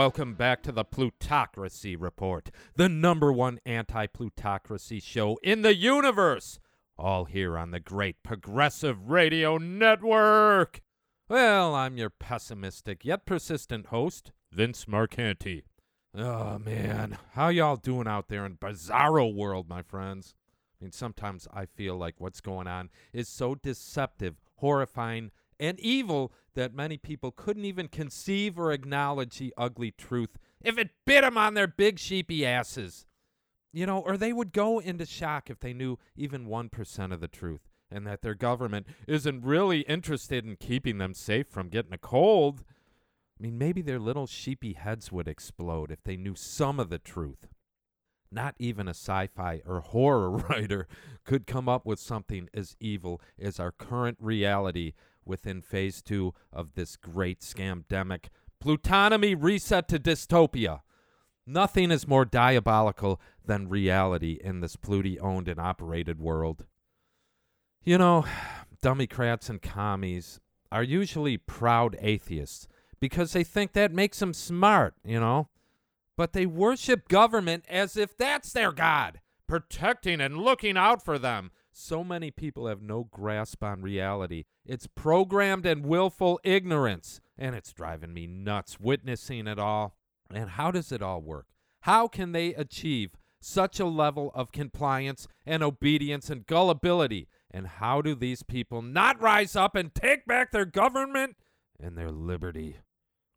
Welcome back to the Plutocracy Report, the number one anti plutocracy show in the universe, all here on the great Progressive Radio Network. Well, I'm your pessimistic yet persistent host, Vince Marcanti. Oh, man, how y'all doing out there in bizarro world, my friends? I mean, sometimes I feel like what's going on is so deceptive, horrifying, and evil that many people couldn't even conceive or acknowledge the ugly truth if it bit them on their big sheepy asses. You know, or they would go into shock if they knew even 1% of the truth and that their government isn't really interested in keeping them safe from getting a cold. I mean, maybe their little sheepy heads would explode if they knew some of the truth. Not even a sci fi or horror writer could come up with something as evil as our current reality within phase two of this great scamdemic. Plutonomy reset to dystopia. Nothing is more diabolical than reality in this Pluty owned and operated world. You know, Democrats and commies are usually proud atheists because they think that makes them smart, you know? But they worship government as if that's their God, protecting and looking out for them. So many people have no grasp on reality. It's programmed and willful ignorance, and it's driving me nuts witnessing it all. And how does it all work? How can they achieve such a level of compliance and obedience and gullibility? And how do these people not rise up and take back their government and their liberty?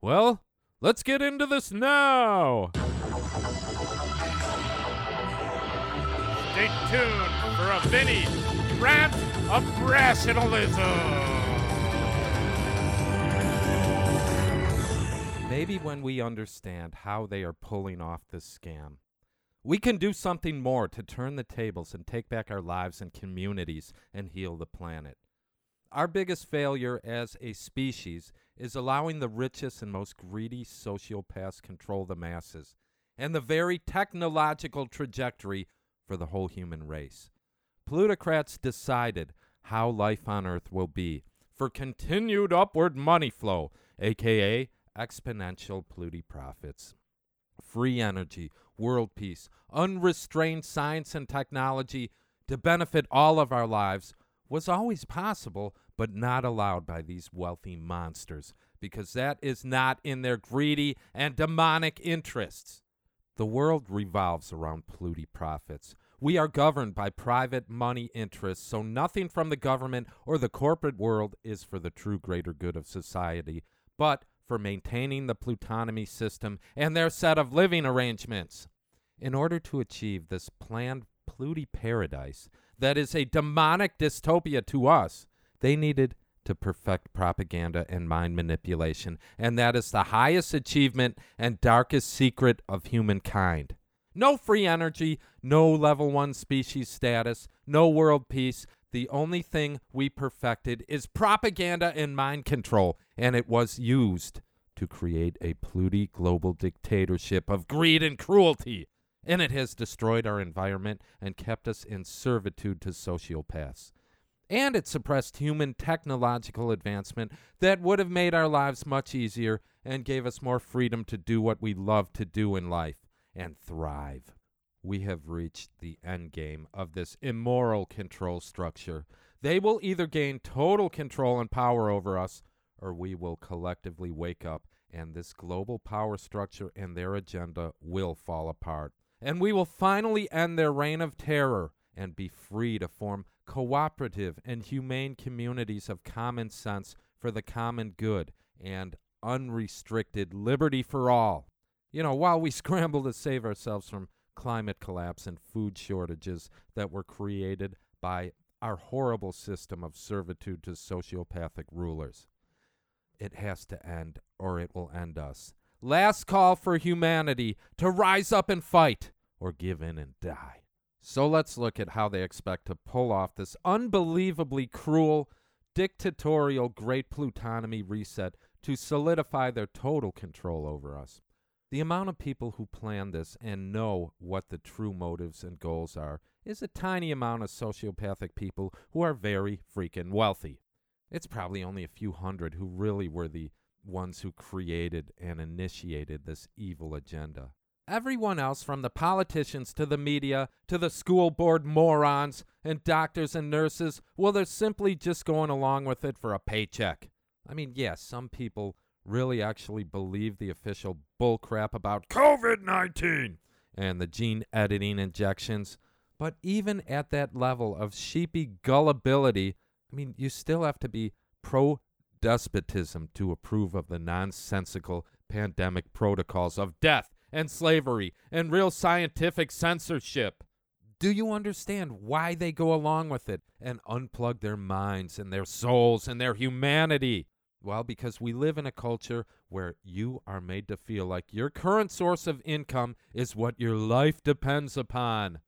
Well, let's get into this now. Stay tuned for a mini rant of rationalism. Maybe when we understand how they are pulling off this scam, we can do something more to turn the tables and take back our lives and communities and heal the planet. Our biggest failure as a species is allowing the richest and most greedy sociopaths control the masses and the very technological trajectory for the whole human race. Plutocrats decided how life on Earth will be for continued upward money flow, aka exponential Pluty profits. Free energy, world peace, unrestrained science and technology to benefit all of our lives was always possible, but not allowed by these wealthy monsters, because that is not in their greedy and demonic interests. The world revolves around Pluty profits. We are governed by private money interests, so nothing from the government or the corporate world is for the true greater good of society, but for maintaining the plutonomy system and their set of living arrangements. In order to achieve this planned Pluty paradise that is a demonic dystopia to us, they needed to perfect propaganda and mind manipulation, and that is the highest achievement and darkest secret of humankind. No free energy, no level one species status, no world peace. The only thing we perfected is propaganda and mind control, and it was used to create a Pluty global dictatorship of greed and cruelty. And it has destroyed our environment and kept us in servitude to sociopaths. And it suppressed human technological advancement that would have made our lives much easier and gave us more freedom to do what we love to do in life and thrive. We have reached the end game of this immoral control structure. They will either gain total control and power over us, or we will collectively wake up and this global power structure and their agenda will fall apart. And we will finally end their reign of terror and be free to form cooperative and humane communities of common sense for the common good and unrestricted liberty for all. You know, while we scramble to save ourselves from climate collapse and food shortages that were created by our horrible system of servitude to sociopathic rulers. It has to end, or it will end us. Last call for humanity to rise up and fight, or give in and die. So let's look at how they expect to pull off this unbelievably cruel, dictatorial Great Plutonomy reset to solidify their total control over us. The amount of people who plan this and know what the true motives and goals are is a tiny amount of sociopathic people who are very freaking wealthy. It's probably only a few hundred who really were the ones who created and initiated this evil agenda. Everyone else, from the politicians to the media to the school board morons and doctors and nurses, well, they're simply just going along with it for a paycheck. I mean, yes, some people really actually believe the official bullcrap about COVID 19 and the gene editing injections. But even at that level of sheepy gullibility, I mean, you still have to be pro despotism to approve of the nonsensical pandemic protocols of death and slavery and real scientific censorship. Do you understand why they go along with it and unplug their minds and their souls and their humanity? Well, because we live in a culture where you are made to feel like your current source of income is what your life depends upon.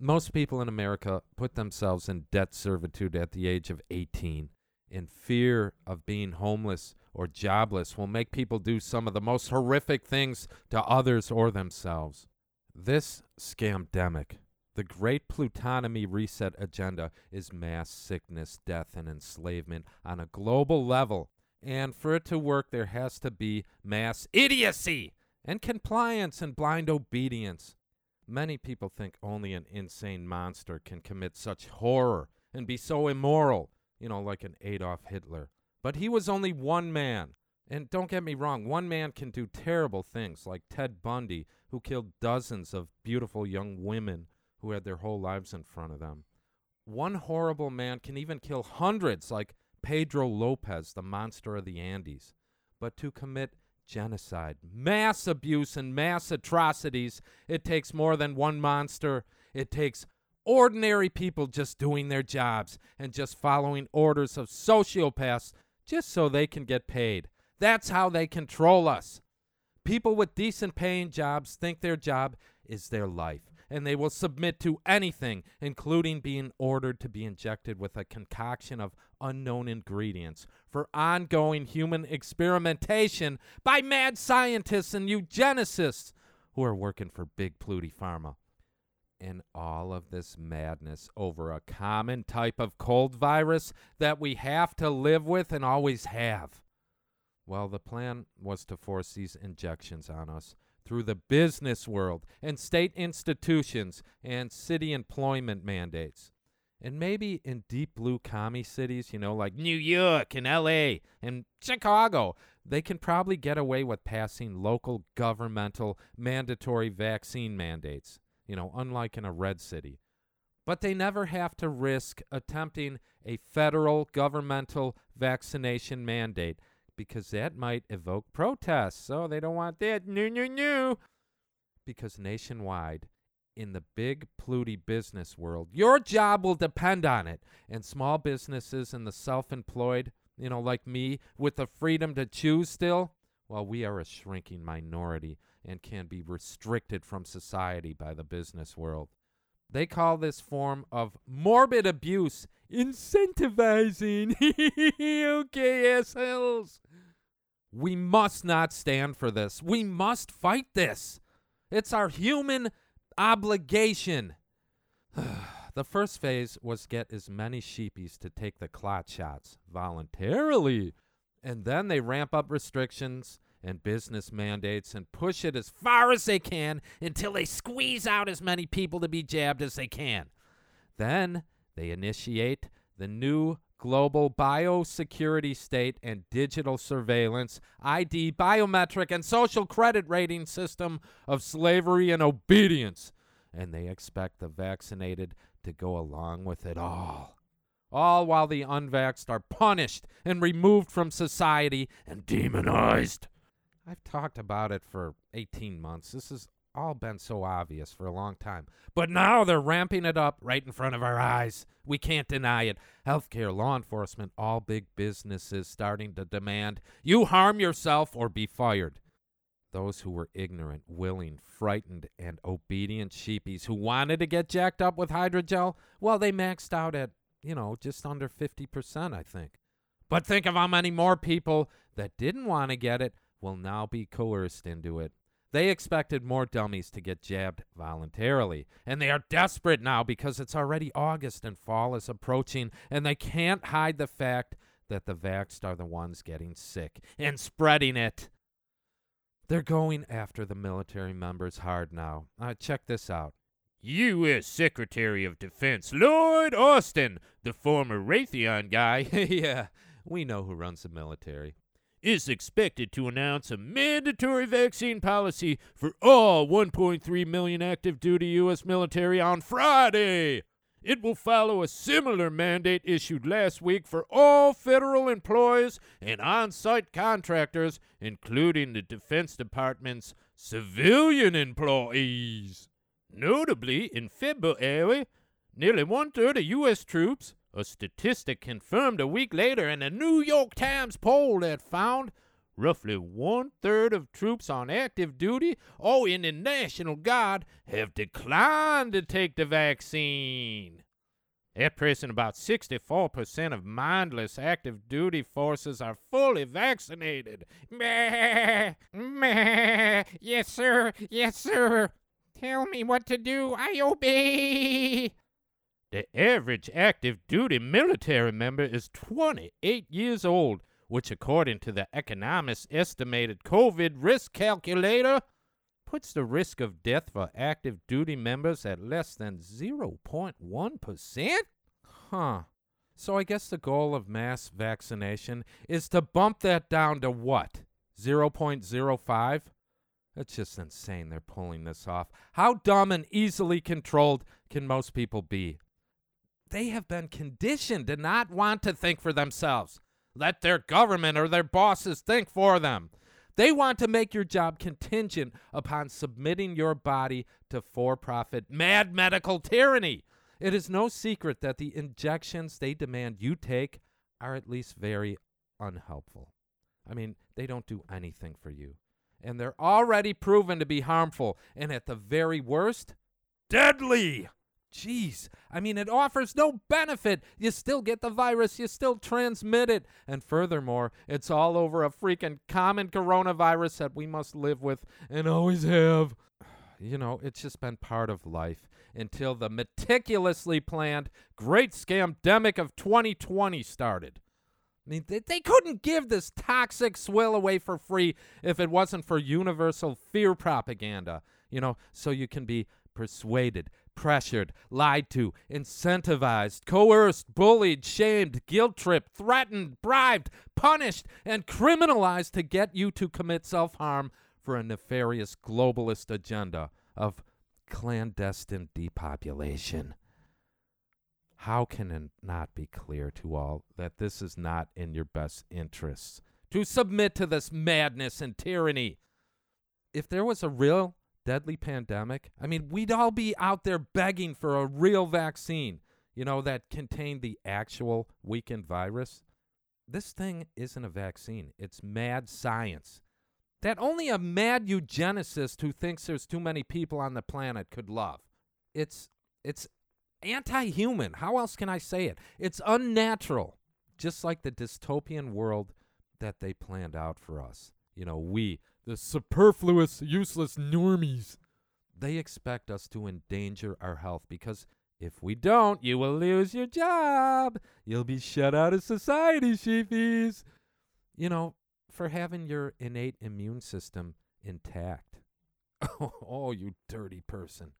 Most people in America put themselves in debt servitude at the age of 18. In fear of being homeless or jobless will make people do some of the most horrific things to others or themselves. This scamdemic, the great plutonomy reset agenda, is mass sickness, death, and enslavement on a global level and for it to work, there has to be mass idiocy and compliance and blind obedience. Many people think only an insane monster can commit such horror and be so immoral, you know, like an Adolf Hitler. But he was only one man. And don't get me wrong, one man can do terrible things like Ted Bundy, who killed dozens of beautiful young women who had their whole lives in front of them. One horrible man can even kill hundreds, like Pedro Lopez, the monster of the Andes, but to commit genocide, mass abuse, and mass atrocities, it takes more than one monster. It takes ordinary people just doing their jobs and just following orders of sociopaths just so they can get paid. That's how they control us. People with decent paying jobs think their job is their life and they will submit to anything, including being ordered to be injected with a concoction of unknown ingredients for ongoing human experimentation by mad scientists and eugenicists who are working for Big Pluty Pharma. And all of this madness over a common type of cold virus that we have to live with and always have. Well, the plan was to force these injections on us through the business world and state institutions and city employment mandates. And maybe in deep blue commie cities, you know, like New York and LA and Chicago, they can probably get away with passing local governmental mandatory vaccine mandates, you know, unlike in a red city. But they never have to risk attempting a federal governmental vaccination mandate because that might evoke protests. So they don't want that. No, no, no. Because nationwide, in the big Pluty business world, your job will depend on it. And small businesses and the self employed, you know, like me, with the freedom to choose still, well, we are a shrinking minority and can be restricted from society by the business world. They call this form of morbid abuse incentivizing. okay, assholes. We must not stand for this. We must fight this. It's our human obligation. the first phase was get as many sheepies to take the clot shots voluntarily. And then they ramp up restrictions and business mandates and push it as far as they can until they squeeze out as many people to be jabbed as they can. Then they initiate the new global biosecurity state and digital surveillance, ID, biometric, and social credit rating system of slavery and obedience. And they expect the vaccinated to go along with it all. All while the unvaxxed are punished and removed from society and demonized. I've talked about it for 18 months. This has all been so obvious for a long time. But now they're ramping it up right in front of our eyes. We can't deny it. Healthcare, law enforcement, all big businesses starting to demand you harm yourself or be fired. Those who were ignorant, willing, frightened, and obedient sheepies who wanted to get jacked up with hydrogel, well, they maxed out at, you know, just under 50%, I think. But think of how many more people that didn't want to get it will now be coerced into it. They expected more dummies to get jabbed voluntarily, and they are desperate now because it's already August and fall is approaching, and they can't hide the fact that the vaxxed are the ones getting sick and spreading it. They're going after the military members hard now. Uh, check this out. U.S. Secretary of Defense Lloyd Austin, the former Raytheon guy, yeah, we know who runs the military. Is expected to announce a mandatory vaccine policy for all 1.3 million active duty U.S. military on Friday. It will follow a similar mandate issued last week for all federal employees and on site contractors, including the Defense Department's civilian employees. Notably, in February, nearly one third of U.S. troops, a statistic confirmed a week later in a New York Times poll that found roughly one third of troops on active duty or in the National Guard have declined to take the vaccine. At present, about 64% of mindless active duty forces are fully vaccinated. Meh, meh, yes, sir, yes, sir. Tell me what to do, I obey. The average active duty military member is 28 years old, which, according to the economist's estimated COVID risk calculator, puts the risk of death for active duty members at less than 0.1%? Huh. So I guess the goal of mass vaccination is to bump that down to what? 0.05? That's just insane they're pulling this off. How dumb and easily controlled can most people be? They have been conditioned to not want to think for themselves. Let their government or their bosses think for them. They want to make your job contingent upon submitting your body to for profit mad medical tyranny. It is no secret that the injections they demand you take are at least very unhelpful. I mean, they don't do anything for you. And they're already proven to be harmful, and at the very worst, deadly. Jeez, I mean, it offers no benefit. You still get the virus, you still transmit it. And furthermore, it's all over a freaking common coronavirus that we must live with and always have. You know, it's just been part of life until the meticulously planned great scamdemic of 2020 started. I mean, they, they couldn't give this toxic swill away for free if it wasn't for universal fear propaganda, you know, so you can be persuaded, pressured, lied to, incentivized, coerced, bullied, shamed, guilt tripped, threatened, bribed, punished, and criminalized to get you to commit self harm for a nefarious globalist agenda of clandestine depopulation. How can it not be clear to all that this is not in your best interests to submit to this madness and tyranny? If there was a real deadly pandemic, I mean, we'd all be out there begging for a real vaccine, you know, that contained the actual weakened virus. This thing isn't a vaccine, it's mad science that only a mad eugenicist who thinks there's too many people on the planet could love. It's it's anti-human. How else can I say it? It's unnatural. Just like the dystopian world that they planned out for us. You know, we, the superfluous, useless normies, they expect us to endanger our health because if we don't, you will lose your job. You'll be shut out of society, sheepies. You know, for having your innate immune system intact. oh, you dirty person.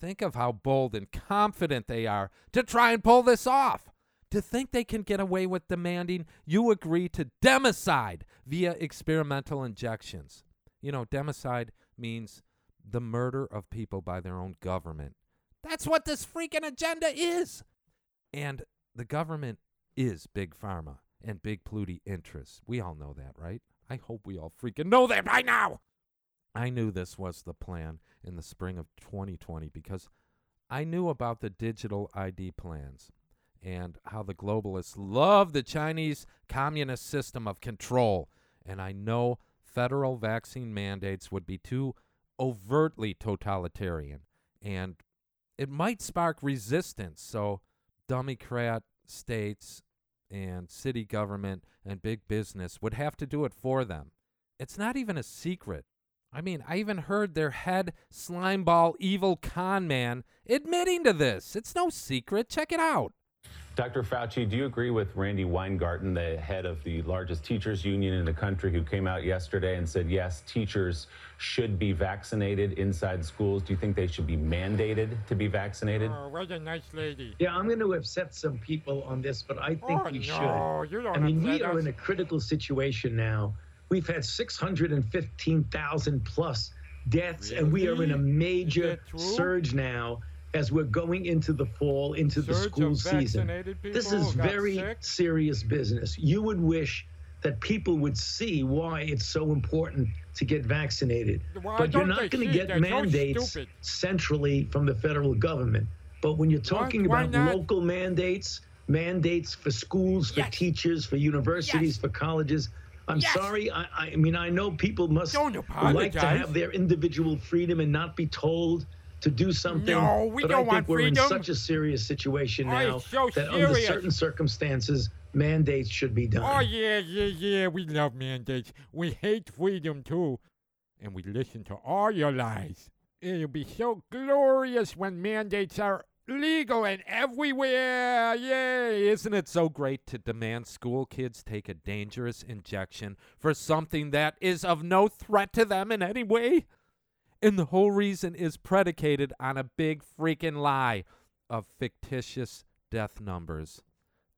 Think of how bold and confident they are to try and pull this off. To think they can get away with demanding you agree to democide via experimental injections. You know, democide means the murder of people by their own government. That's what this freaking agenda is. And the government is Big Pharma and big polluting interests. We all know that, right? I hope we all freaking know that by now. I knew this was the plan in the spring of 2020 because I knew about the digital ID plans and how the globalists love the Chinese communist system of control. And I know federal vaccine mandates would be too overtly totalitarian and it might spark resistance. So, Democrat states and city government and big business would have to do it for them. It's not even a secret. I mean, I even heard their head slimeball evil con man admitting to this. It's no secret. Check it out. Dr. Fauci, do you agree with Randi Weingarten, the head of the largest teachers union in the country, who came out yesterday and said, yes, teachers should be vaccinated inside schools? Do you think they should be mandated to be vaccinated? Oh, what a nice lady. Yeah, I'm going to upset some people on this, but I think oh, we no, should. You don't I mean, we upset are us. in a critical situation now. We've had 615,000 plus deaths, and we are in a major surge now as we're going into the fall, into the school season. This is very sick? serious business. You would wish that people would see why it's so important to get vaccinated. Why but you're don't going to get They're so mandates stupid. centrally from the federal government. But when you're talking why about not? local mandates, mandates for schools, for Yes. teachers, for universities, Yes. for colleges, I'm Yes. sorry. I, I mean, I know people must like to have their individual freedom and not be told to do something. No, we but don't I think want we're freedom. in such a serious situation Oh, now so that under certain circumstances, mandates should be done. Oh, yeah, yeah, yeah. We love mandates. We hate freedom, too. And we listen to all your lies. It'll be so glorious when mandates are legal and everywhere. Yay. Isn't it so great to demand school kids take a dangerous injection for something that is of no threat to them in any way? And the whole reason is predicated on a big freaking lie of fictitious death numbers.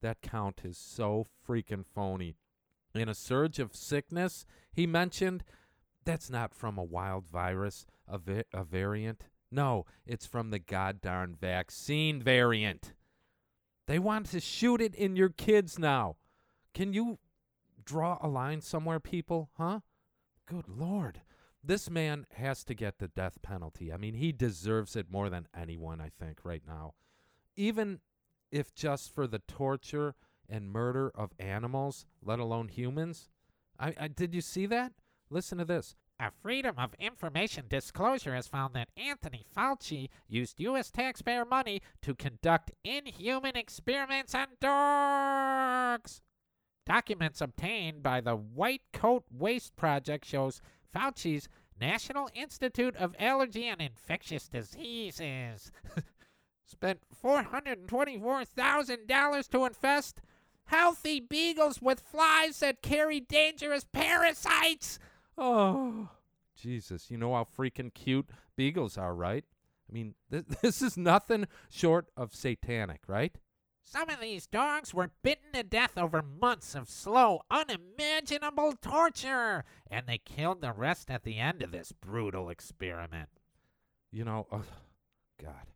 That count is so freaking phony. In a surge of sickness, he mentioned, that's not from a wild virus, a, va- a variant. No, it's from the goddamn vaccine variant. They want to shoot it in your kids now. Can you draw a line somewhere, people? Huh? Good Lord. This man has to get the death penalty. I mean, he deserves it more than anyone, I think, right now. Even if just for the torture and murder of animals, let alone humans. I, I did you see that? Listen to this. A Freedom of Information disclosure has found that Anthony Fauci used U.S. taxpayer money to conduct inhuman experiments on dogs. Documents obtained by the White Coat Waste Project shows Fauci's National Institute of Allergy and Infectious Diseases spent $424,000 to infest healthy beagles with flies that carry dangerous parasites. Oh, Jesus. You know how freaking cute beagles are, right? I mean, th- this is nothing short of satanic, right? Some of these dogs were bitten to death over months of slow, unimaginable torture, and they killed the rest at the end of this brutal experiment. You know, ugh, God.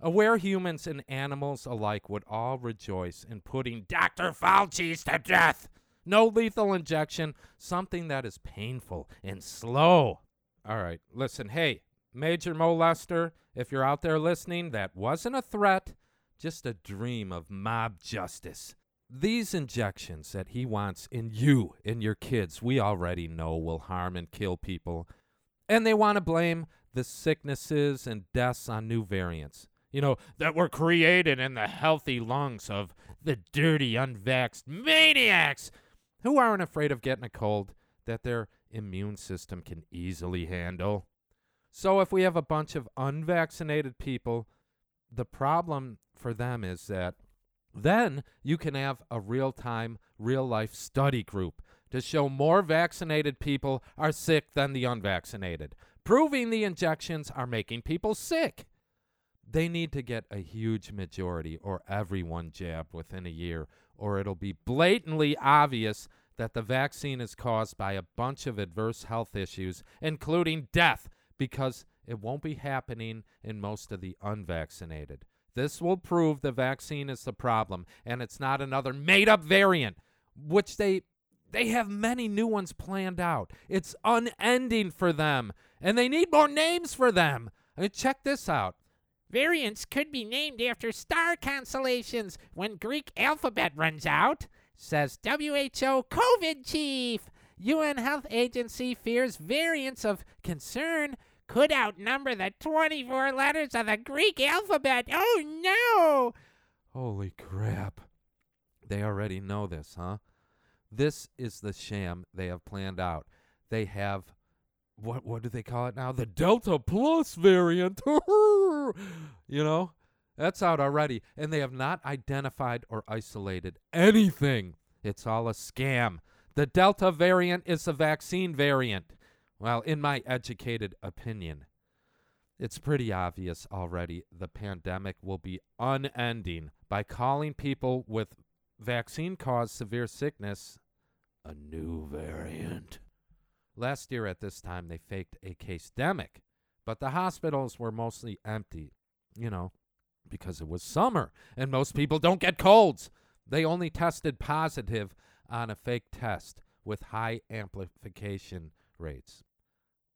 Aware humans and animals alike would all rejoice in putting Dr. Fauci's to death. No lethal injection, something that is painful and slow. All right, listen, hey, Major Molester, if you're out there listening, that wasn't a threat, just a dream of mob justice. These injections that he wants in you and your kids, we already know will harm and kill people. And they want to blame the sicknesses and deaths on new variants. You know, that were created in the healthy lungs of the dirty, unvaxxed maniacs who aren't afraid of getting a cold that their immune system can easily handle. So, if we have a bunch of unvaccinated people, the problem for them is that then you can have a real time, real life study group to show more vaccinated people are sick than the unvaccinated, proving the injections are making people sick. They need to get a huge majority or everyone jabbed within a year, or it'll be blatantly obvious that the vaccine is caused by a bunch of adverse health issues, including death, because it won't be happening in most of the unvaccinated. This will prove the vaccine is the problem and it's not another made up variant, which they they have many new ones planned out. It's unending for them, and they need more names for them. I mean, check this out. Variants could be named after star constellations when Greek alphabet runs out, says WHO COVID chief. UN Health Agency fears variants of concern could outnumber the 24 letters of the Greek alphabet. Oh no! Holy crap. They already know this, huh? This is the sham they have planned out. They have what what do they call it now? The Delta Plus variant. you know? That's out already, and they have not identified or isolated anything. It's all a scam. The Delta variant is the vaccine variant. Well, in my educated opinion, it's pretty obvious already the pandemic will be unending by calling people with vaccine caused severe sickness a new variant. Last year at this time, they faked a case demic, but the hospitals were mostly empty, you know, because it was summer and most people don't get colds. They only tested positive on a fake test with high amplification rates.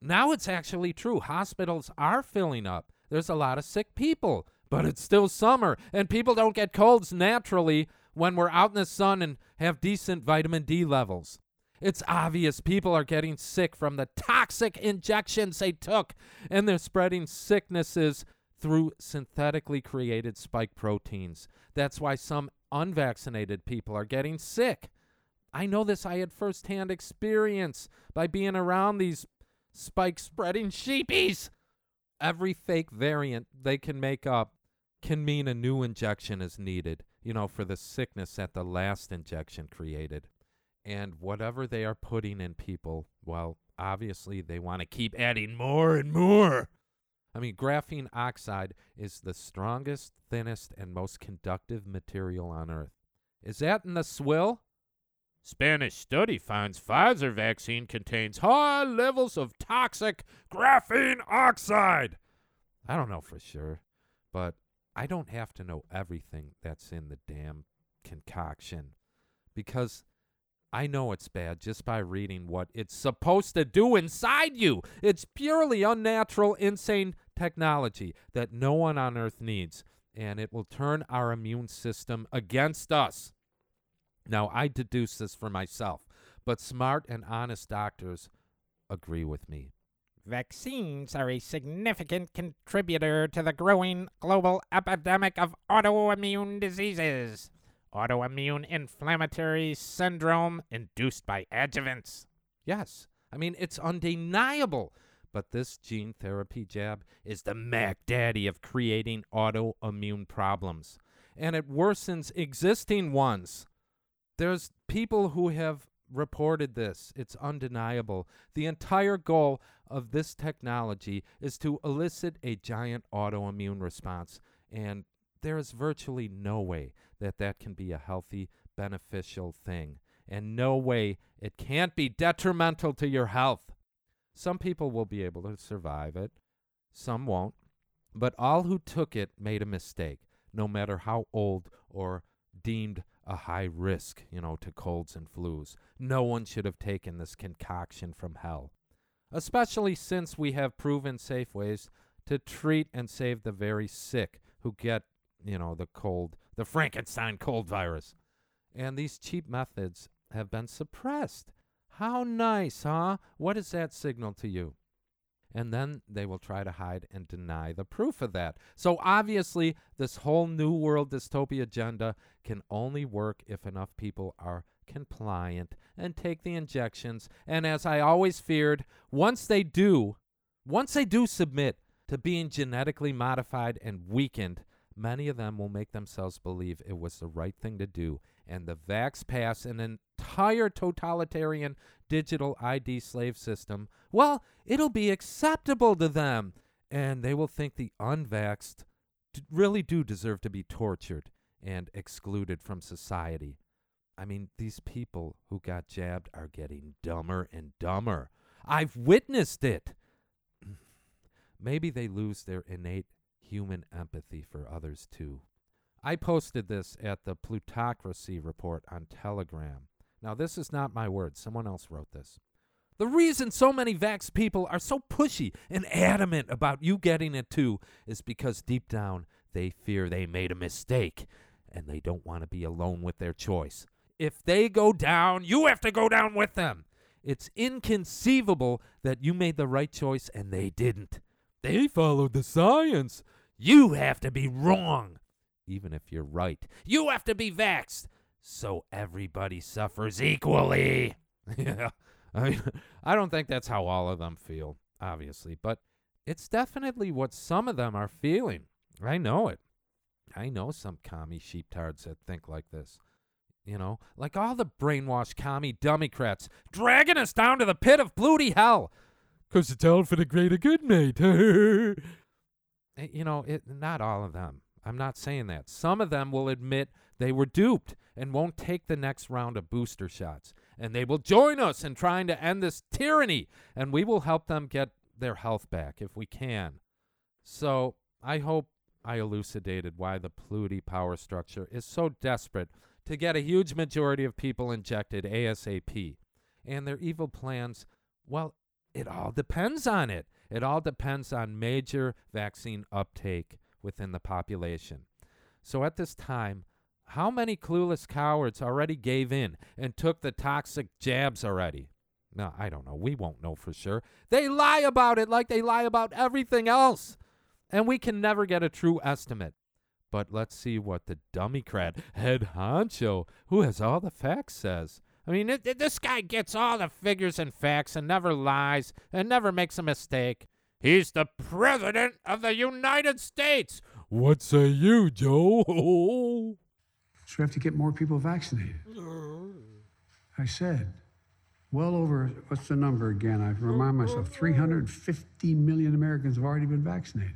Now it's actually true. Hospitals are filling up. There's a lot of sick people, but it's still summer, and people don't get colds naturally when we're out in the sun and have decent vitamin D levels. It's obvious people are getting sick from the toxic injections they took, and they're spreading sicknesses through synthetically created spike proteins. That's why some unvaccinated people are getting sick. I know this, I had firsthand experience by being around these spike spreading sheepies. Every fake variant they can make up can mean a new injection is needed, you know, for the sickness that the last injection created. And whatever they are putting in people, well, obviously they want to keep adding more and more. I mean, graphene oxide is the strongest, thinnest, and most conductive material on Earth. Is that in the swill? Spanish study finds Pfizer vaccine contains high levels of toxic graphene oxide. I don't know for sure, but I don't have to know everything that's in the damn concoction because I know it's bad just by reading what it's supposed to do inside you. It's purely unnatural, insane technology that no one on earth needs, and it will turn our immune system against us. Now, I deduce this for myself, but smart and honest doctors agree with me. Vaccines are a significant contributor to the growing global epidemic of autoimmune diseases. Autoimmune inflammatory syndrome induced by adjuvants. Yes, I mean, it's undeniable. But this gene therapy jab is the Mac Daddy of creating autoimmune problems, and it worsens existing ones. There's people who have reported this. It's undeniable. The entire goal of this technology is to elicit a giant autoimmune response, and there is virtually no way that that can be a healthy, beneficial thing, and no way it can't be detrimental to your health. Some people will be able to survive it, some won't, but all who took it made a mistake, no matter how old or deemed a high risk, you know, to colds and flus. No one should have taken this concoction from hell, especially since we have proven safe ways to treat and save the very sick who get, you know, the cold, the Frankenstein cold virus. And these cheap methods have been suppressed. How nice, huh? What does that signal to you? And then they will try to hide and deny the proof of that. So obviously, this whole new world dystopia agenda can only work if enough people are compliant and take the injections. And as I always feared, once they do, once they do submit to being genetically modified and weakened, many of them will make themselves believe it was the right thing to do. And the Vax Pass, an entire totalitarian digital ID slave system, well, it'll be acceptable to them. And they will think the unvaxxed really do deserve to be tortured and excluded from society. I mean, these people who got jabbed are getting dumber and dumber. I've witnessed it. Maybe they lose their innate human empathy for others too. I posted this at the Plutocracy report on Telegram. Now, this is not my words. Someone else wrote this. The reason so many vax people are so pushy and adamant about you getting it too is because deep down they fear they made a mistake and they don't want to be alone with their choice. If they go down, you have to go down with them. It's inconceivable that you made the right choice and they didn't. They followed the science. You have to be wrong, even if you're right. You have to be vaxxed so everybody suffers equally. yeah. I mean, I don't think that's how all of them feel, obviously, but it's definitely what some of them are feeling. I know it. I know some commie sheeptards that think like this. You know, like all the brainwashed commie dummycrats dragging us down to the pit of bloody hell. 'Cause it's all for the greater good, mate. Eh, you know, it, not all of them. I'm not saying that. Some of them will admit they were duped and won't take the next round of booster shots. And they will join us in trying to end this tyranny. And we will help them get their health back if we can. So I hope I elucidated why the Pluty power structure is so desperate to get a huge majority of people injected ASAP. And their evil plans, well, it all depends on it. It all depends on major vaccine uptake within the population. So at this time, how many clueless cowards already gave in and took the toxic jabs already? No, I don't know. We won't know for sure. They lie about it like they lie about everything else. And we can never get a true estimate. But let's see what the dummycrat head honcho, who has all the facts, says. I mean, it, it- this guy gets all the figures and facts and never lies and never makes a mistake. He's the president of the United States. What say you, Joe? So we have to get more people vaccinated. I said, well over, what's the number again? I remind myself 350 million Americans have already been vaccinated.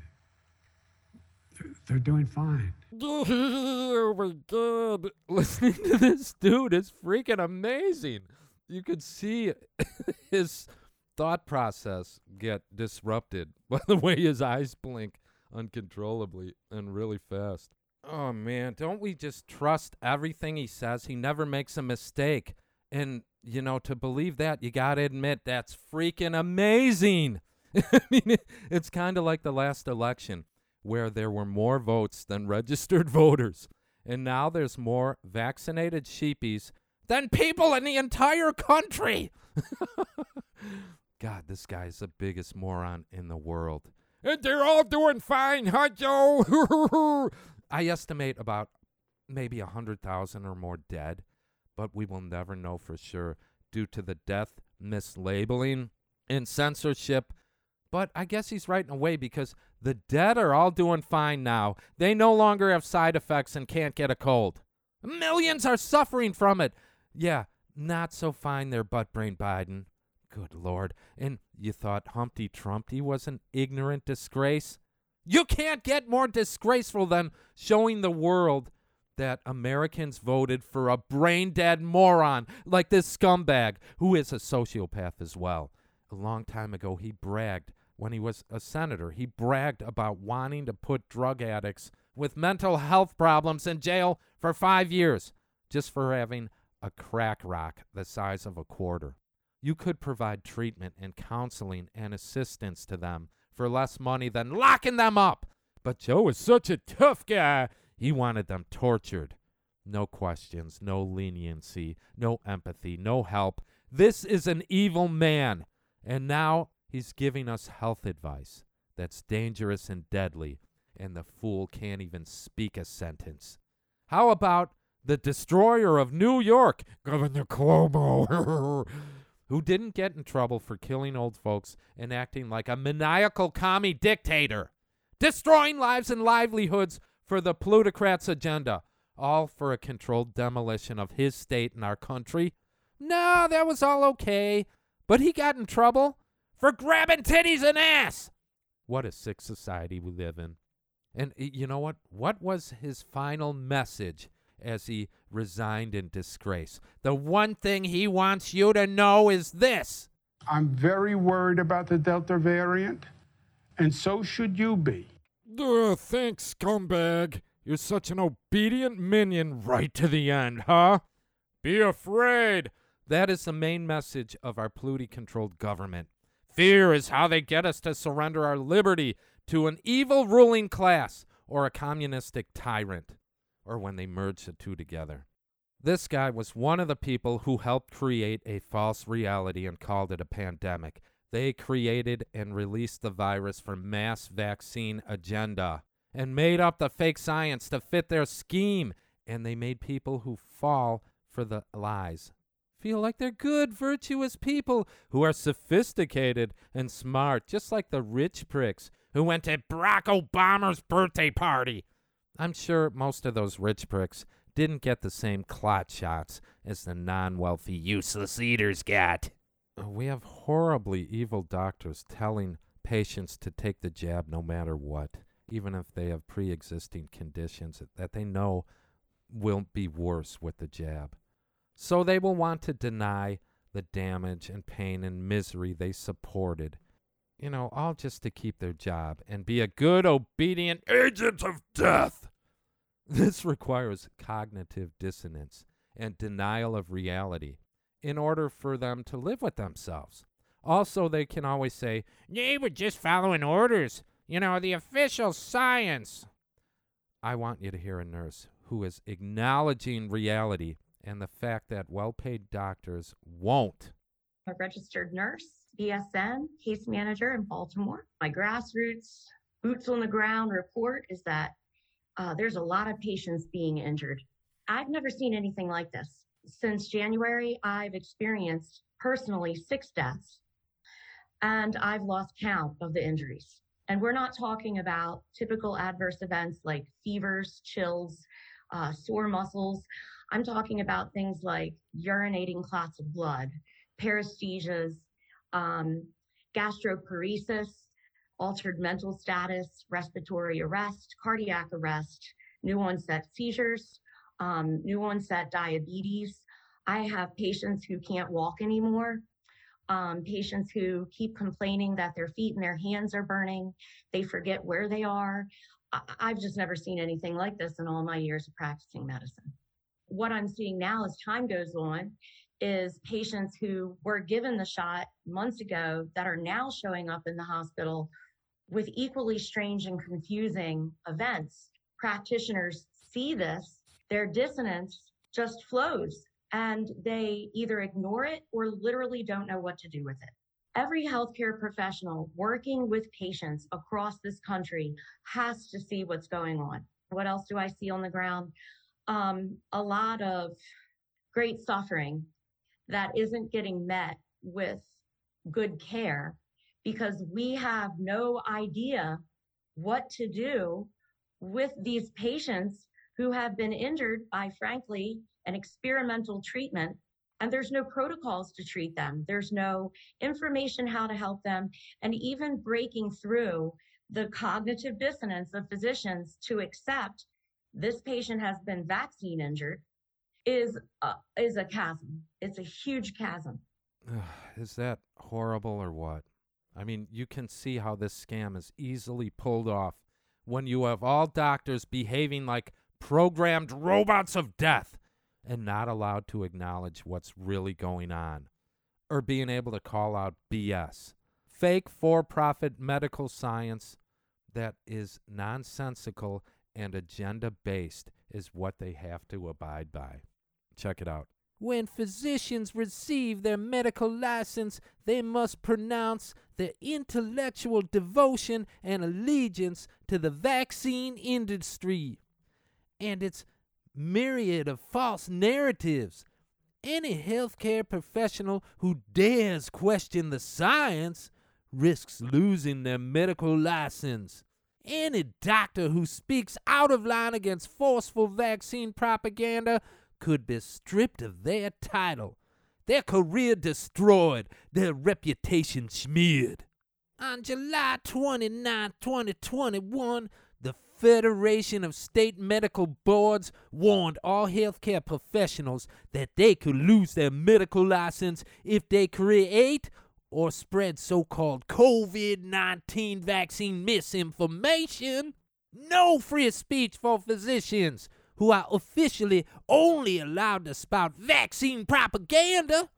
They're, they're doing fine. oh my god. Listening to this dude is freaking amazing. You could see his thought process get disrupted by the way his eyes blink uncontrollably and really fast. Oh man, don't we just trust everything he says? He never makes a mistake. And, you know, to believe that, you got to admit that's freaking amazing. I mean, it- it's kind of like the last election where there were more votes than registered voters. And now there's more vaccinated sheepies than people in the entire country. God, this guy's the biggest moron in the world. And they're all doing fine, huh, Joe? I estimate about maybe a 100,000 or more dead, but we will never know for sure due to the death mislabeling and censorship. But I guess he's right in a way because the dead are all doing fine now. They no longer have side effects and can't get a cold. Millions are suffering from it. Yeah, not so fine there, butt brain Biden. Good Lord. And you thought Humpty Trumpty was an ignorant disgrace? You can't get more disgraceful than showing the world that Americans voted for a brain dead moron like this scumbag, who is a sociopath as well. A long time ago, he bragged when he was a senator, he bragged about wanting to put drug addicts with mental health problems in jail for five years just for having a crack rock the size of a quarter. You could provide treatment and counseling and assistance to them for less money than locking them up. But Joe is such a tough guy. He wanted them tortured. No questions, no leniency, no empathy, no help. This is an evil man. And now he's giving us health advice that's dangerous and deadly, and the fool can't even speak a sentence. How about the destroyer of New York, Governor Cuomo, who didn't get in trouble for killing old folks and acting like a maniacal commie dictator, destroying lives and livelihoods for the plutocrats' agenda, all for a controlled demolition of his state and our country? No, that was all okay, but he got in trouble for grabbing titties and ass. What a sick society we live in. And you know what? What was his final message as he resigned in disgrace? The one thing he wants you to know is this. I'm very worried about the Delta variant, and so should you be. Ugh, thanks, scumbag. You're such an obedient minion right to the end, huh? Be afraid. That is the main message of our Pluty controlled government. Fear is how they get us to surrender our liberty to an evil ruling class or a communistic tyrant, or when they merge the two together. This guy was one of the people who helped create a false reality and called it a pandemic. They created and released the virus for mass vaccine agenda and made up the fake science to fit their scheme. And they made people who fall for the lies feel like they're good, virtuous people who are sophisticated and smart, just like the rich pricks who went to Barack Obama's birthday party. I'm sure most of those rich pricks didn't get the same clot shots as the non wealthy, useless eaters got. We have horribly evil doctors telling patients to take the jab no matter what, even if they have pre existing conditions that they know will be worse with the jab. So they will want to deny the damage and pain and misery they supported. You know, all just to keep their job and be a good, obedient agent of death. This requires cognitive dissonance and denial of reality in order for them to live with themselves. Also, they can always say, They were just following orders. You know, the official science. I want you to hear a nurse who is acknowledging reality and the fact that well paid doctors won't. a registered nurse, BSN, case manager in Baltimore. My grassroots, boots on the ground report is that uh, there's a lot of patients being injured. I've never seen anything like this. Since January, I've experienced personally six deaths, and I've lost count of the injuries. And we're not talking about typical adverse events like fevers, chills, uh, sore muscles. I'm talking about things like urinating clots of blood, paresthesias, um, gastroparesis, altered mental status, respiratory arrest, cardiac arrest, new onset seizures, um, new onset diabetes. I have patients who can't walk anymore, um, patients who keep complaining that their feet and their hands are burning, they forget where they are. I- I've just never seen anything like this in all my years of practicing medicine. What I'm seeing now as time goes on is patients who were given the shot months ago that are now showing up in the hospital with equally strange and confusing events. Practitioners see this, their dissonance just flows, and they either ignore it or literally don't know what to do with it. Every healthcare professional working with patients across this country has to see what's going on. What else do I see on the ground? Um, a lot of great suffering that isn't getting met with good care because we have no idea what to do with these patients who have been injured by, frankly, an experimental treatment. And there's no protocols to treat them. There's no information how to help them. And even breaking through the cognitive dissonance of physicians to accept this patient has been vaccine injured is a, is a chasm. It's a huge chasm. Is that horrible or what? I mean, you can see how this scam is easily pulled off when you have all doctors behaving like programmed robots of death and not allowed to acknowledge what's really going on or being able to call out BS. Fake for profit medical science that is nonsensical and agenda based is what they have to abide by. Check it out. When physicians receive their medical license, they must pronounce their intellectual devotion and allegiance to the vaccine industry and its myriad of false narratives. Any healthcare professional who dares question the science risks losing their medical license. Any doctor who speaks out of line against forceful vaccine propaganda could be stripped of their title, their career destroyed, their reputation smeared. On July 29, 2021, the Federation of State Medical Boards warned all healthcare professionals that they could lose their medical license if they create or spread so called COVID 19 vaccine misinformation. No free speech for physicians who are officially only allowed to spout vaccine propaganda.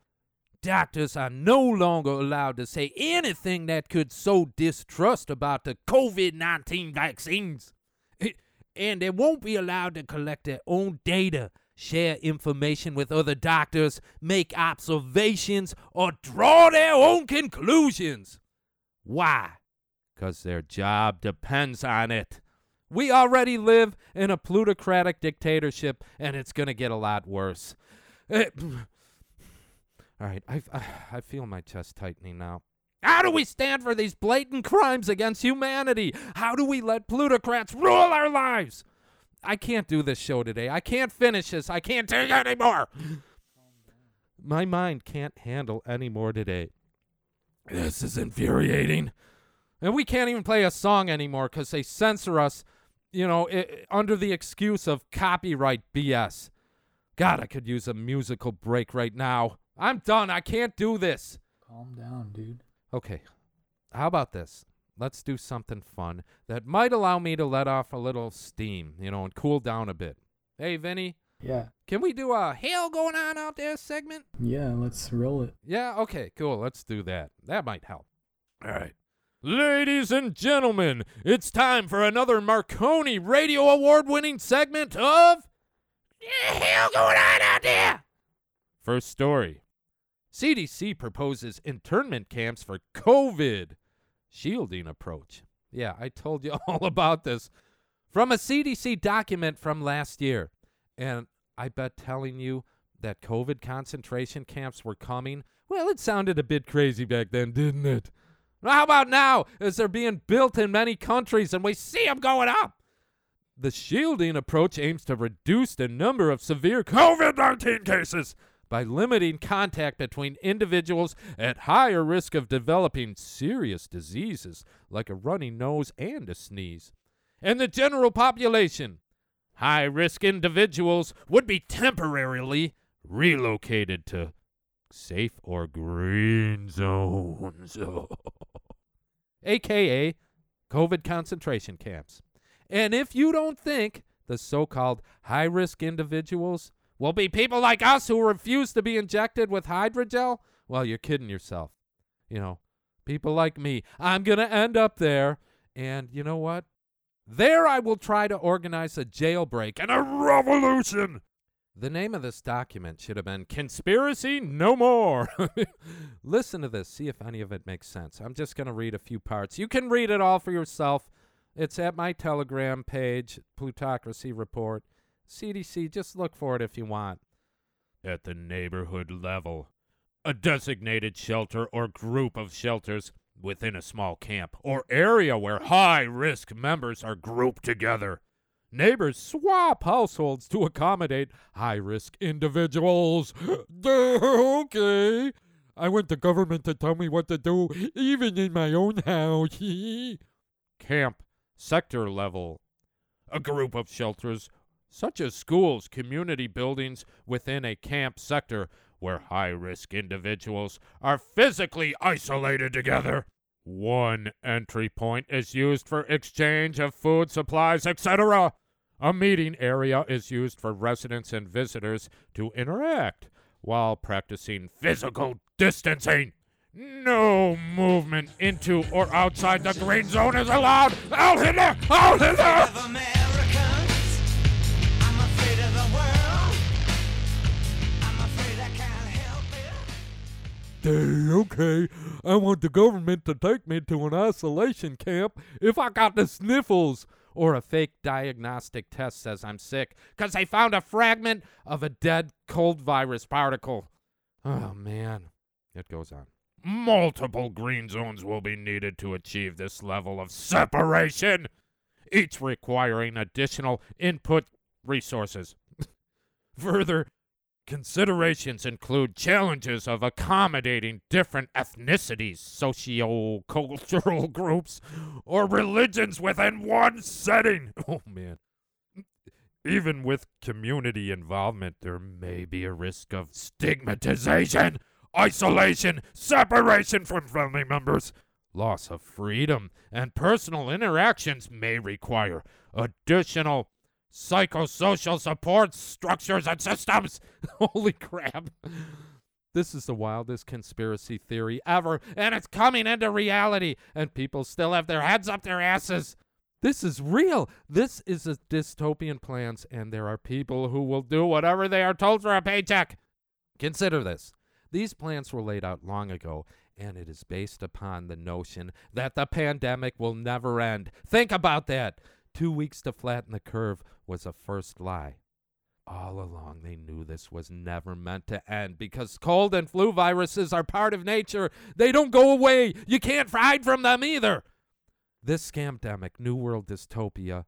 Doctors are no longer allowed to say anything that could sow distrust about the COVID 19 vaccines. And they won't be allowed to collect their own data, share information with other doctors, make observations, or draw their own conclusions. Why? Because their job depends on it. We already live in a plutocratic dictatorship, and it's going to get a lot worse. Eh, all right, I, I, I feel my chest tightening now. How do we stand for these blatant crimes against humanity? How do we let plutocrats rule our lives? I can't do this show today. I can't finish this. I can't take it anymore. My mind can't handle any more today. This is infuriating. And we can't even play a song anymore because they censor us, you know, i under the excuse of copyright BS. God, I could use a musical break right now. I'm done. I can't do this. Calm down, dude. Okay, how about this? Let's do something fun that might allow me to let off a little steam, you know, and cool down a bit. Hey, Vinny, Yeah. can we do a hail going on out there segment? Yeah, let's roll it. Yeah, okay, cool. Let's do that. That might help. All right. Ladies and gentlemen, it's time for another Marconi Radio Award winning segment of Yeah, hell going on out there? First story CDC proposes internment camps for COVID shielding approach. Yeah, I told you all about this from a CDC document from last year. And I bet telling you that COVID concentration camps were coming, well, it sounded a bit crazy back then, didn't it? How about now, as they're being built in many countries and we see them going up? The shielding approach aims to reduce the number of severe COVID 19 cases by limiting contact between individuals at higher risk of developing serious diseases like a runny nose and a sneeze. And the general population. High risk individuals would be temporarily relocated to safe or green zones, aka COVID concentration camps. And if you don't think the so called high risk individuals will be people like us who refuse to be injected with hydrogel, well, you're kidding yourself. You know, people like me. I'm going to end up there. And you know what? There I will try to organize a jailbreak and a revolution. The name of this document should have been Conspiracy No More. Listen to this, see if any of it makes sense. I'm just going to read a few parts. You can read it all for yourself. It's at my Telegram page, Plutocracy Report. CDC, just look for it if you want. at the neighborhood level. A designated shelter or group of shelters within a small camp or area where high risk members are grouped together. Neighbors swap households to accommodate high risk individuals. okay. I want the government to tell me what to do, even in my own house. Camp sector level. A group of shelters, such as schools, community buildings within a camp sector where high risk individuals are physically isolated together. One entry point is used for exchange of food supplies, etc. A meeting area is used for residents and visitors to interact while practicing physical distancing. No movement into or outside the green zone is allowed. Out hither! Out hither! okay. I want the government to take me to an isolation camp if I got the sniffles. Or a fake diagnostic test says I'm sick because they found a fragment of a dead cold virus particle. Oh, man. It goes on. Multiple green zones will be needed to achieve this level of separation, each requiring additional input resources. Further considerations include challenges of accommodating different ethnicities, socio cultural groups, or religions within one setting. Oh, man. Even with community involvement, there may be a risk of stigmatization, isolation, separation from family members. Loss of freedom and personal interactions may require additional psychosocial support structures and systems. Holy crap. This is the wildest conspiracy theory ever, and it's coming into reality, and people still have their heads up their asses. This is real. This is a dystopian plans, and there are people who will do whatever they are told for a paycheck. Consider this. These plans were laid out long ago, and it is based upon the notion that the pandemic will never end. Think about that. Two weeks to flatten the curve was a first lie. All along, they knew this was never meant to end because cold and flu viruses are part of nature. They don't go away. You can't hide from them either. This scamdemic, New World dystopia,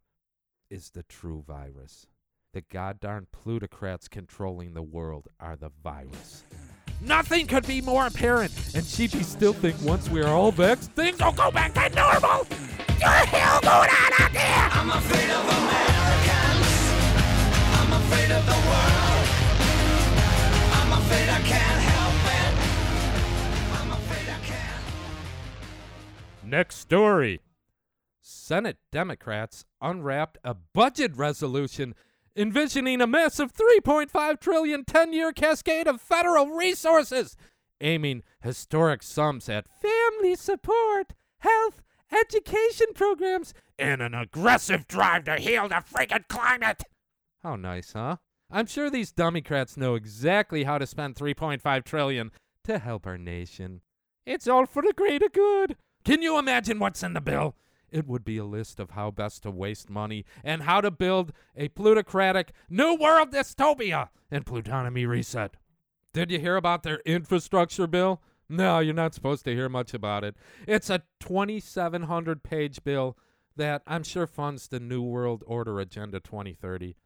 is the true virus. The goddamn plutocrats controlling the world are the virus. Nothing could be more apparent, and sheepy still think once we are all vaxxed, things will go back to normal. What the hell going on out there? I'm afraid of Americans. I'm afraid of the world. I'm afraid I can't help it. I'm afraid I can't. Next story. Senate Democrats unwrapped a budget resolution envisioning a massive 3.5 trillion 10-year cascade of federal resources, aiming historic sums at family support, health, education programs, And an aggressive drive to heal the friggin' climate. How nice, huh? I'm sure these Democrats know exactly how to spend 3.5 trillion to help our nation. It's all for the greater good. Can you imagine what's in the bill? It would be a list of how best to waste money and how to build a plutocratic new world dystopia and plutonomy reset. Did you hear about their infrastructure bill? No, you're not supposed to hear much about it. It's a 2,700 page bill that I'm sure funds the New World Order Agenda 2030.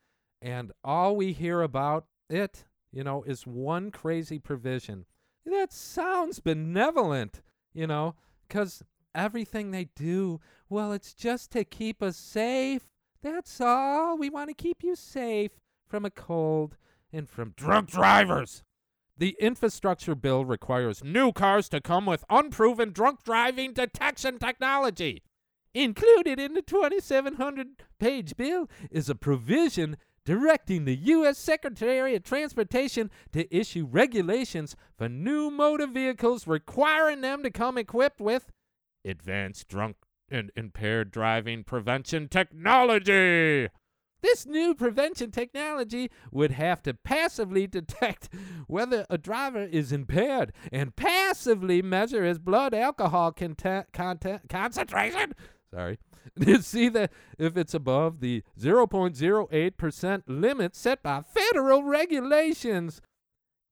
And all we hear about it, you know, is one crazy provision. That sounds benevolent, you know, because everything they do, well, it's just to keep us safe. That's all. We want to keep you safe from a cold and from drunk drivers. The infrastructure bill requires new cars to come with unproven drunk driving detection technology. Included in the 2,700 page bill is a provision directing the U.S. Secretary of Transportation to issue regulations for new motor vehicles requiring them to come equipped with Advanced drunk and impaired driving prevention technology. This new prevention technology would have to passively detect whether a driver is impaired and passively measure his blood alcohol content, content concentration. Sorry. To see that if it's above the 0.08% limit set by federal regulations.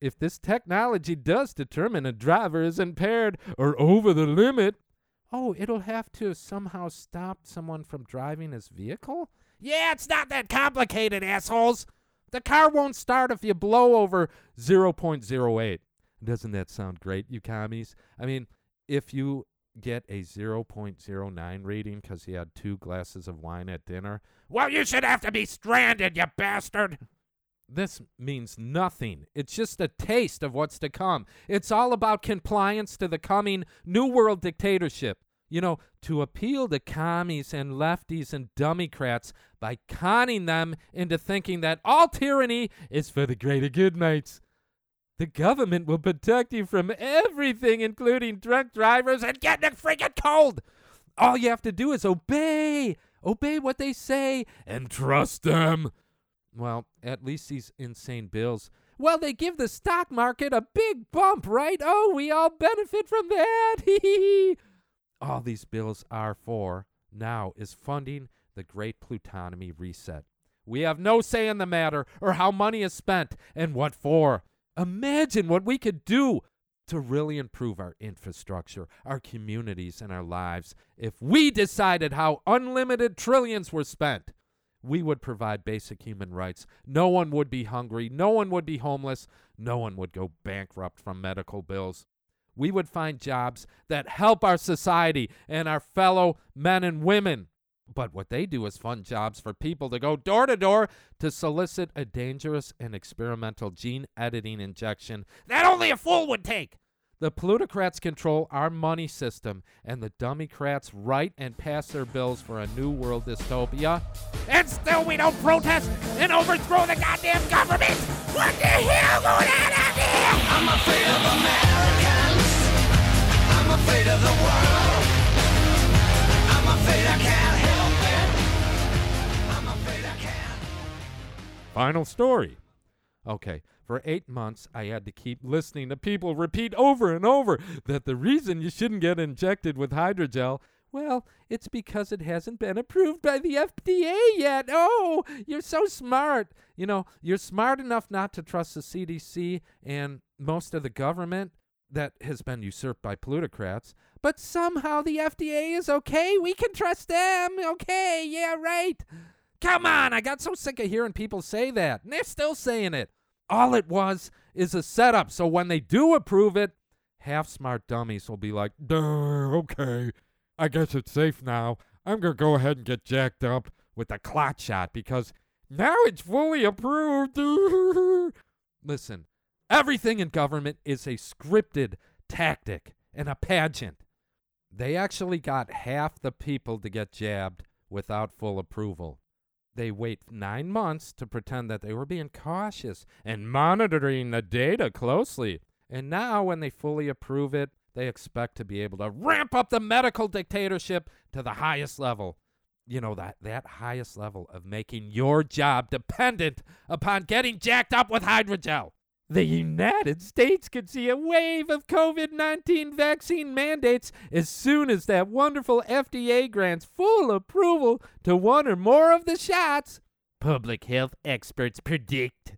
If this technology does determine a driver is impaired or over the limit, oh, it'll have to somehow stop someone from driving his vehicle? Yeah, it's not that complicated, assholes. The car won't start if you blow over 0.08. Doesn't that sound great, you commies? I mean, if you get a 0.09 rating because you had two glasses of wine at dinner, Well, you should have to be stranded, you bastard. This means nothing. It's just a taste of what's to come. It's all about compliance to the coming New World dictatorship. You know, to appeal to commies and lefties and dummycrats by conning them into thinking that all tyranny is for the greater good, mates. The government will protect you from everything, including drunk drivers and getting a freaking cold. All you have to do is obey. Obey what they say and trust them. Well, at least these insane bills. Well, they give the stock market a big bump, right? Oh, we all benefit from that. all these bills are for now is funding the great plutonomy reset. We have no say in the matter or how money is spent and what for. Imagine what we could do to really improve our infrastructure, our communities, and our lives if we decided how unlimited trillions were spent. We would provide basic human rights. No one would be hungry. No one would be homeless. No one would go bankrupt from medical bills. We would find jobs that help our society and our fellow men and women. But what they do is fund jobs for people to go door to door to solicit a dangerous and experimental gene editing injection that only a fool would take. The plutocrats control our money system, and the dummycrats write and pass their bills for a new world dystopia. And still we don't protest and overthrow the goddamn government. What the hell going on out there? I'm afraid of Americans. I'm afraid of the world. I'm afraid I can't help it. I'm afraid I can't. Final story. Okay, for eight months, I had to keep listening to people repeat over and over that the reason you shouldn't get injected with hydrogel, well, it's because it hasn't been approved by the FDA yet. Oh, you're so smart. You know, you're smart enough not to trust the CDC and most of the government that has been usurped by plutocrats, but somehow the FDA is okay. We can trust them. Okay, yeah, right. Come on, I got so sick of hearing people say that, and they're still saying it. All it was is a setup, so when they do approve it, half smart dummies will be like, okay. I guess it's safe now. I'm gonna go ahead and get jacked up with the clot shot because now it's fully approved. listen, everything in government is a scripted tactic and a pageant. They actually got half the people to get jabbed without full approval. They wait nine months to pretend that they were being cautious and monitoring the data closely. And now, when they fully approve it, they expect to be able to ramp up the medical dictatorship to the highest level. You know, that, that highest level of making your job dependent upon getting jacked up with hydrogel. The United States could see a wave of COVID 19 vaccine mandates as soon as that wonderful FDA grants full approval to one or more of the shots. Public health experts predict.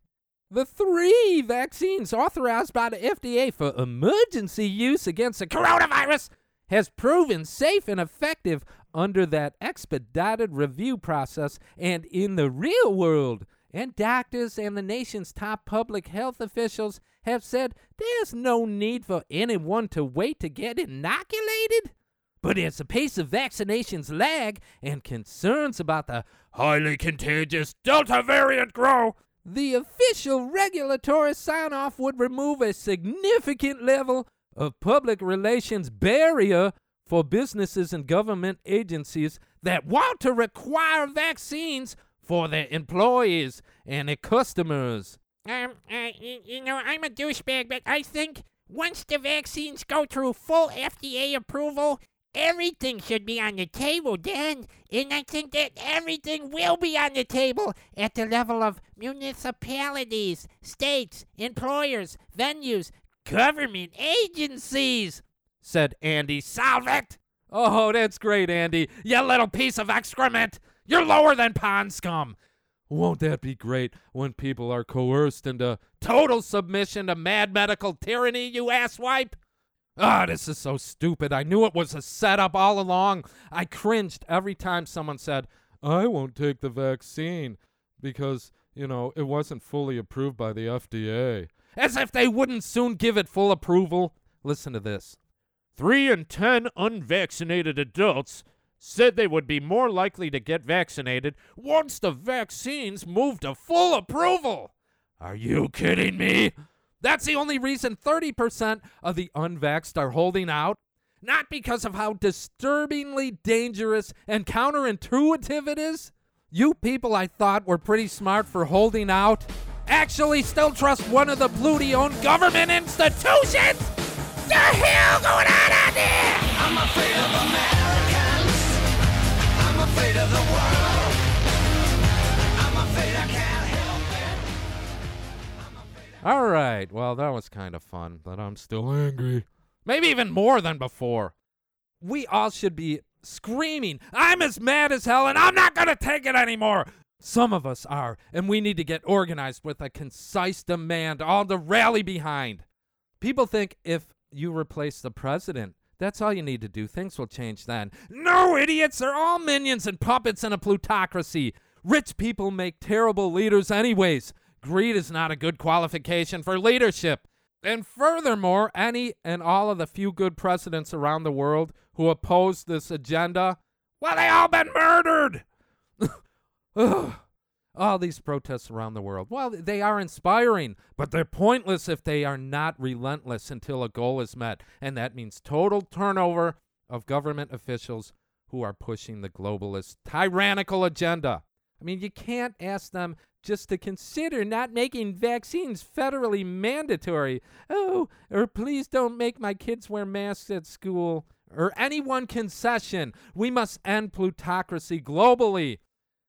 The three vaccines authorized by the FDA for emergency use against the coronavirus has proven safe and effective under that expedited review process and in the real world. And doctors and the nation's top public health officials have said there's no need for anyone to wait to get inoculated. But as the pace of vaccinations lag and concerns about the highly contagious Delta variant grow, the official regulatory sign off would remove a significant level of public relations barrier for businesses and government agencies that want to require vaccines for their employees and their customers. Um, uh, y- you know, I'm a douchebag, but I think once the vaccines go through full FDA approval, everything should be on the table then. And I think that everything will be on the table at the level of municipalities, states, employers, venues, government agencies. said Andy Slavitt. Oh, that's great, Andy. You little piece of excrement. You're lower than pond scum. Won't that be great when people are coerced into total submission to mad medical tyranny, you asswipe? Ah, this is so stupid. I knew it was a setup all along. I cringed every time someone said, I won't take the vaccine because, you know, it wasn't fully approved by the FDA. As if they wouldn't soon give it full approval. Listen to this. Three in ten unvaccinated adults said they would be more likely to get vaccinated once the vaccines moved to full approval. Are you kidding me? That's the only reason 30% of the unvaxxed are holding out. Not because of how disturbingly dangerous and counterintuitive it is. You people I thought were pretty smart for holding out actually still trust one of the Pluty owned government institutions? The hell going on out there? All right. Well, that was kind of fun, but I'm still angry. Maybe even more than before. We all should be screaming, I'm as mad as hell and I'm not going to take it anymore. Some of us are, and we need to get organized with a concise demand, all to rally behind. People think if you replace the president, that's all you need to do. Things will change then. No, idiots! They're all minions and puppets in a plutocracy. Rich people make terrible leaders, anyways. Greed is not a good qualification for leadership. And furthermore, any and all of the few good presidents around the world who oppose this agenda, well, they all been murdered. All these protests around the world, well, they are inspiring, but they're pointless if they are not relentless until a goal is met. And that means total turnover of government officials who are pushing the globalist tyrannical agenda. I mean, you can't ask them just to consider not making vaccines federally mandatory. Oh, or please don't make my kids wear masks at school. Or any one concession. We must end plutocracy globally,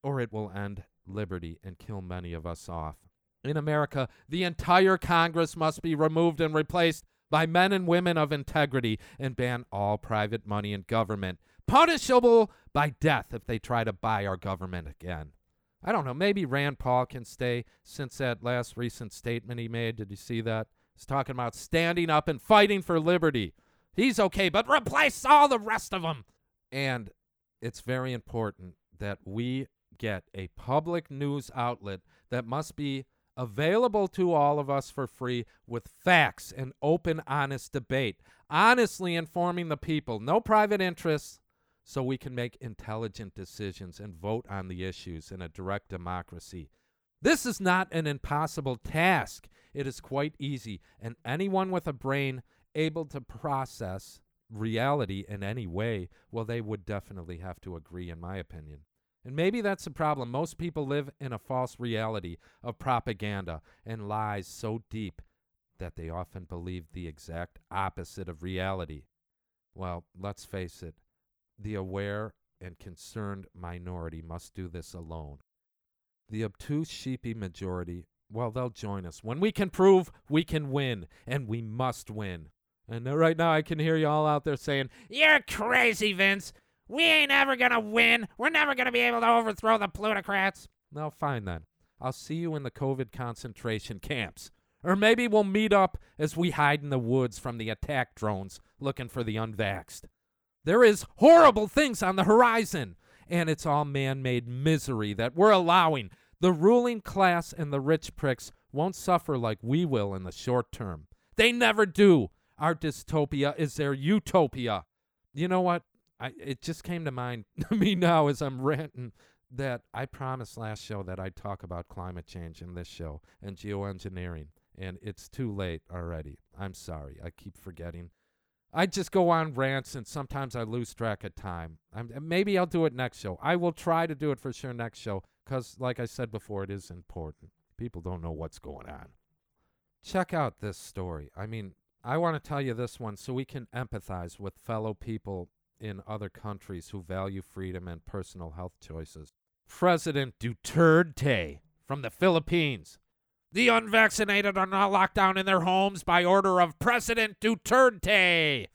or it will end liberty and kill many of us off. In America, the entire Congress must be removed and replaced by men and women of integrity and ban all private money in government, punishable by death if they try to buy our government again. I don't know, maybe Rand Paul can stay since that last recent statement he made. Did you see that? He's talking about standing up and fighting for liberty. He's okay, but replace all the rest of them. And it's very important that we get a public news outlet that must be available to all of us for free with facts and open, honest debate, honestly informing the people, no private interests, so we can make intelligent decisions and vote on the issues in a direct democracy. This is not an impossible task. It is quite easy, and anyone with a brain able to process reality in any way, well, they would definitely have to agree, in my opinion. And maybe that's the problem. Most people live in a false reality of propaganda and lies so deep that they often believe the exact opposite of reality. Well, let's face it, the aware and concerned minority must do this alone. The obtuse, sheepy majority, well, they'll join us when we can prove we can win, and we must win. And right now, I can hear you all out there saying, You're crazy, Vince. We ain't ever gonna win. We're never gonna be able to overthrow the plutocrats. No, fine then. I'll see you in the COVID concentration camps. Or maybe we'll meet up as we hide in the woods from the attack drones looking for the unvaxxed. There is horrible things on the horizon, and it's all man made misery that we're allowing. The ruling class and the rich pricks won't suffer like we will in the short term. They never do. Our dystopia is their utopia. You know what? I, it just came to mind to me now as I'm ranting that I promised last show that I'd talk about climate change in this show and geoengineering, and it's too late already. I'm sorry. I keep forgetting. I just go on rants, and sometimes I lose track of time. I'm, maybe I'll do it next show. I will try to do it for sure next show because, like I said before, it is important. People don't know what's going on. Check out this story. I mean, I want to tell you this one so we can empathize with fellow people in other countries who value freedom and personal health choices. President Duterte from the Philippines. The unvaccinated are not locked down in their homes by order of President Duterte.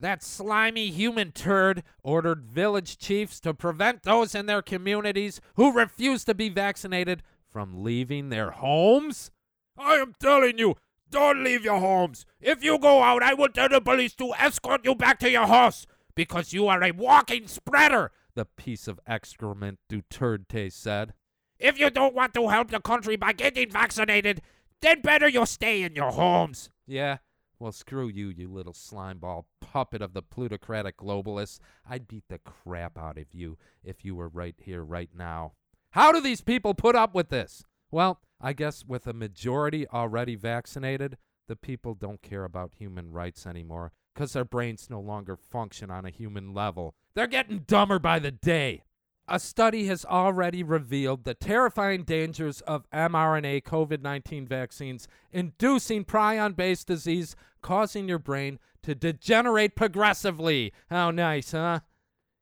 That slimy human turd ordered village chiefs to prevent those in their communities who refuse to be vaccinated from leaving their homes. I am telling you, don't leave your homes. If you go out, I will tell the police to escort you back to your house because you are a walking spreader. The piece of excrement, Duterte said. If you don't want to help the country by getting vaccinated, then better you stay in your homes. Yeah, well, screw you, you little slimeball puppet of the plutocratic globalists. I'd beat the crap out of you if you were right here, right now. How do these people put up with this? Well, I guess with a majority already vaccinated, the people don't care about human rights anymore because their brains no longer function on a human level. They're getting dumber by the day. A study has already revealed the terrifying dangers of mRNA COVID 19 vaccines inducing prion based disease, causing your brain to degenerate progressively. How nice, huh?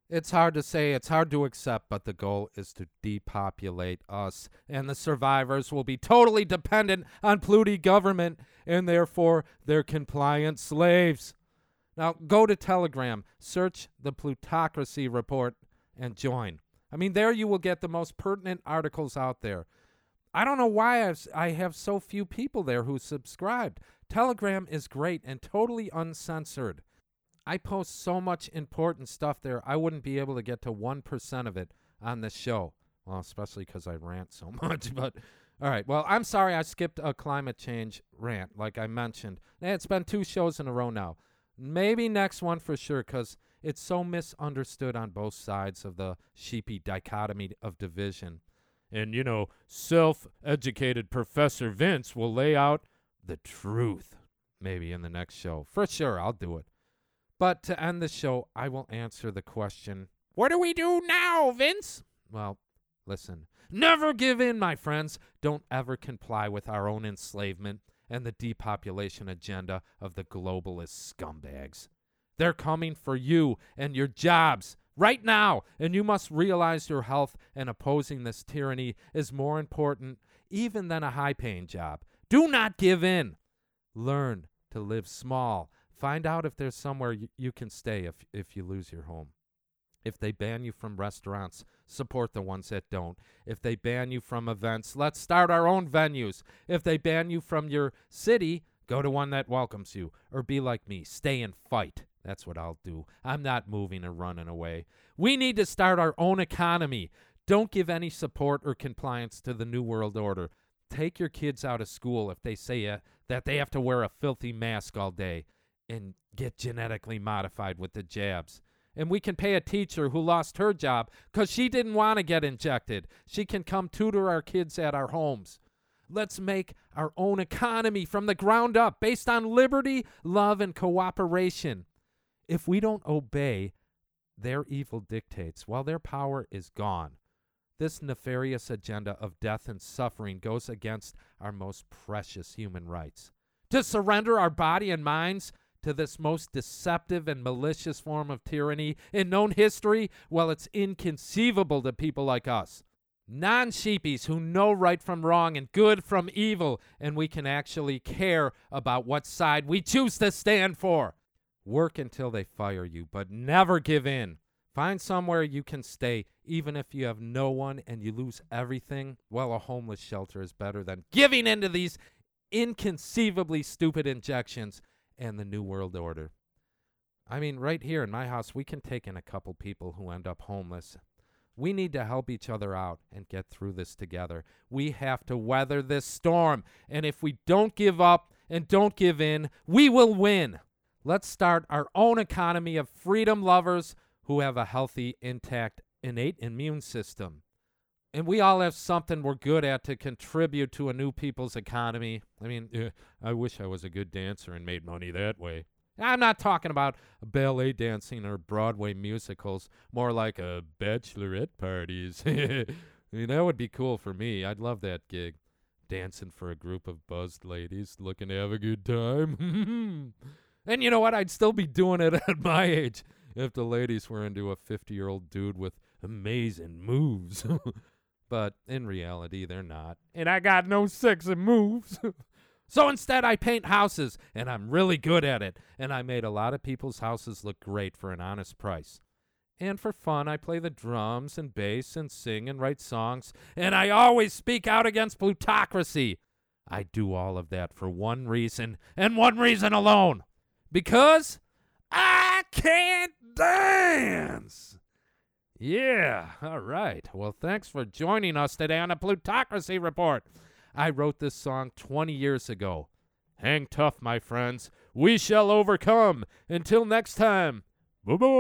It's hard to say, it's hard to accept, but the goal is to depopulate us, and the survivors will be totally dependent on Pluty government, and therefore their compliant slaves. Now go to Telegram, search the Plutocracy Report, and join. I mean, there you will get the most pertinent articles out there. I don't know why I've, I have so few people there who subscribed. Telegram is great and totally uncensored. I post so much important stuff there, I wouldn't be able to get to 1% of it on this show. Well, especially because I rant so much. But, all right. Well, I'm sorry I skipped a climate change rant, like I mentioned. It's been two shows in a row now. Maybe next one for sure, because it's so misunderstood on both sides of the sheepy dichotomy of division. And, you know, self educated Professor Vince will lay out the truth. Maybe in the next show. For sure, I'll do it. But to end the show, I will answer the question What do we do now, Vince? well, listen. Never give in, my friends. Don't ever comply with our own enslavement and the depopulation agenda of the globalist scumbags. They're coming for you and your jobs right now, and you must realize your health and opposing this tyranny is more important even than a high paying job. Do not give in. Learn to live small. Find out if there's somewhere you, you can stay if, if you lose your home. If they ban you from restaurants, support the ones that don't. If they ban you from events, let's start our own venues. If they ban you from your city, go to one that welcomes you. Or be like me, stay and fight. That's what I'll do. I'm not moving or running away. We need to start our own economy. Don't give any support or compliance to the New World Order. Take your kids out of school if they say uh, that they have to wear a filthy mask all day and get genetically modified with the jabs. And we can pay a teacher who lost her job because she didn't want to get injected. She can come tutor our kids at our homes. Let's make our own economy from the ground up based on liberty, love, and cooperation. If we don't obey their evil dictates while their power is gone, this nefarious agenda of death and suffering goes against our most precious human rights. To surrender our body and minds to this most deceptive and malicious form of tyranny in known history, well, it's inconceivable to people like us. Non sheepies who know right from wrong and good from evil, and we can actually care about what side we choose to stand for. Work until they fire you, but never give in. Find somewhere you can stay, even if you have no one and you lose everything. Well, a homeless shelter is better than giving into these inconceivably stupid injections and the New World Order. I mean, right here in my house, we can take in a couple people who end up homeless. We need to help each other out and get through this together. We have to weather this storm. And if we don't give up and don't give in, we will win. Let's start our own economy of freedom lovers who have a healthy, intact, innate immune system. And we all have something we're good at to contribute to a new people's economy. I mean, I wish I was a good dancer and made money that way. I'm not talking about ballet dancing or Broadway musicals, more like a bachelorette parties. I mean, that would be cool for me. I'd love that gig. Dancing for a group of buzzed ladies looking to have a good time. and you know what? I'd still be doing it at my age if the ladies were into a 50 year old dude with amazing moves. But in reality, they're not. And I got no sexy moves. so instead, I paint houses, and I'm really good at it. And I made a lot of people's houses look great for an honest price. And for fun, I play the drums and bass and sing and write songs. And I always speak out against plutocracy. I do all of that for one reason, and one reason alone. Because I can't dance. Yeah, all right. Well, thanks for joining us today on the Plutocracy Report. I wrote this song 20 years ago. Hang tough, my friends. We shall overcome. Until next time, bye bye.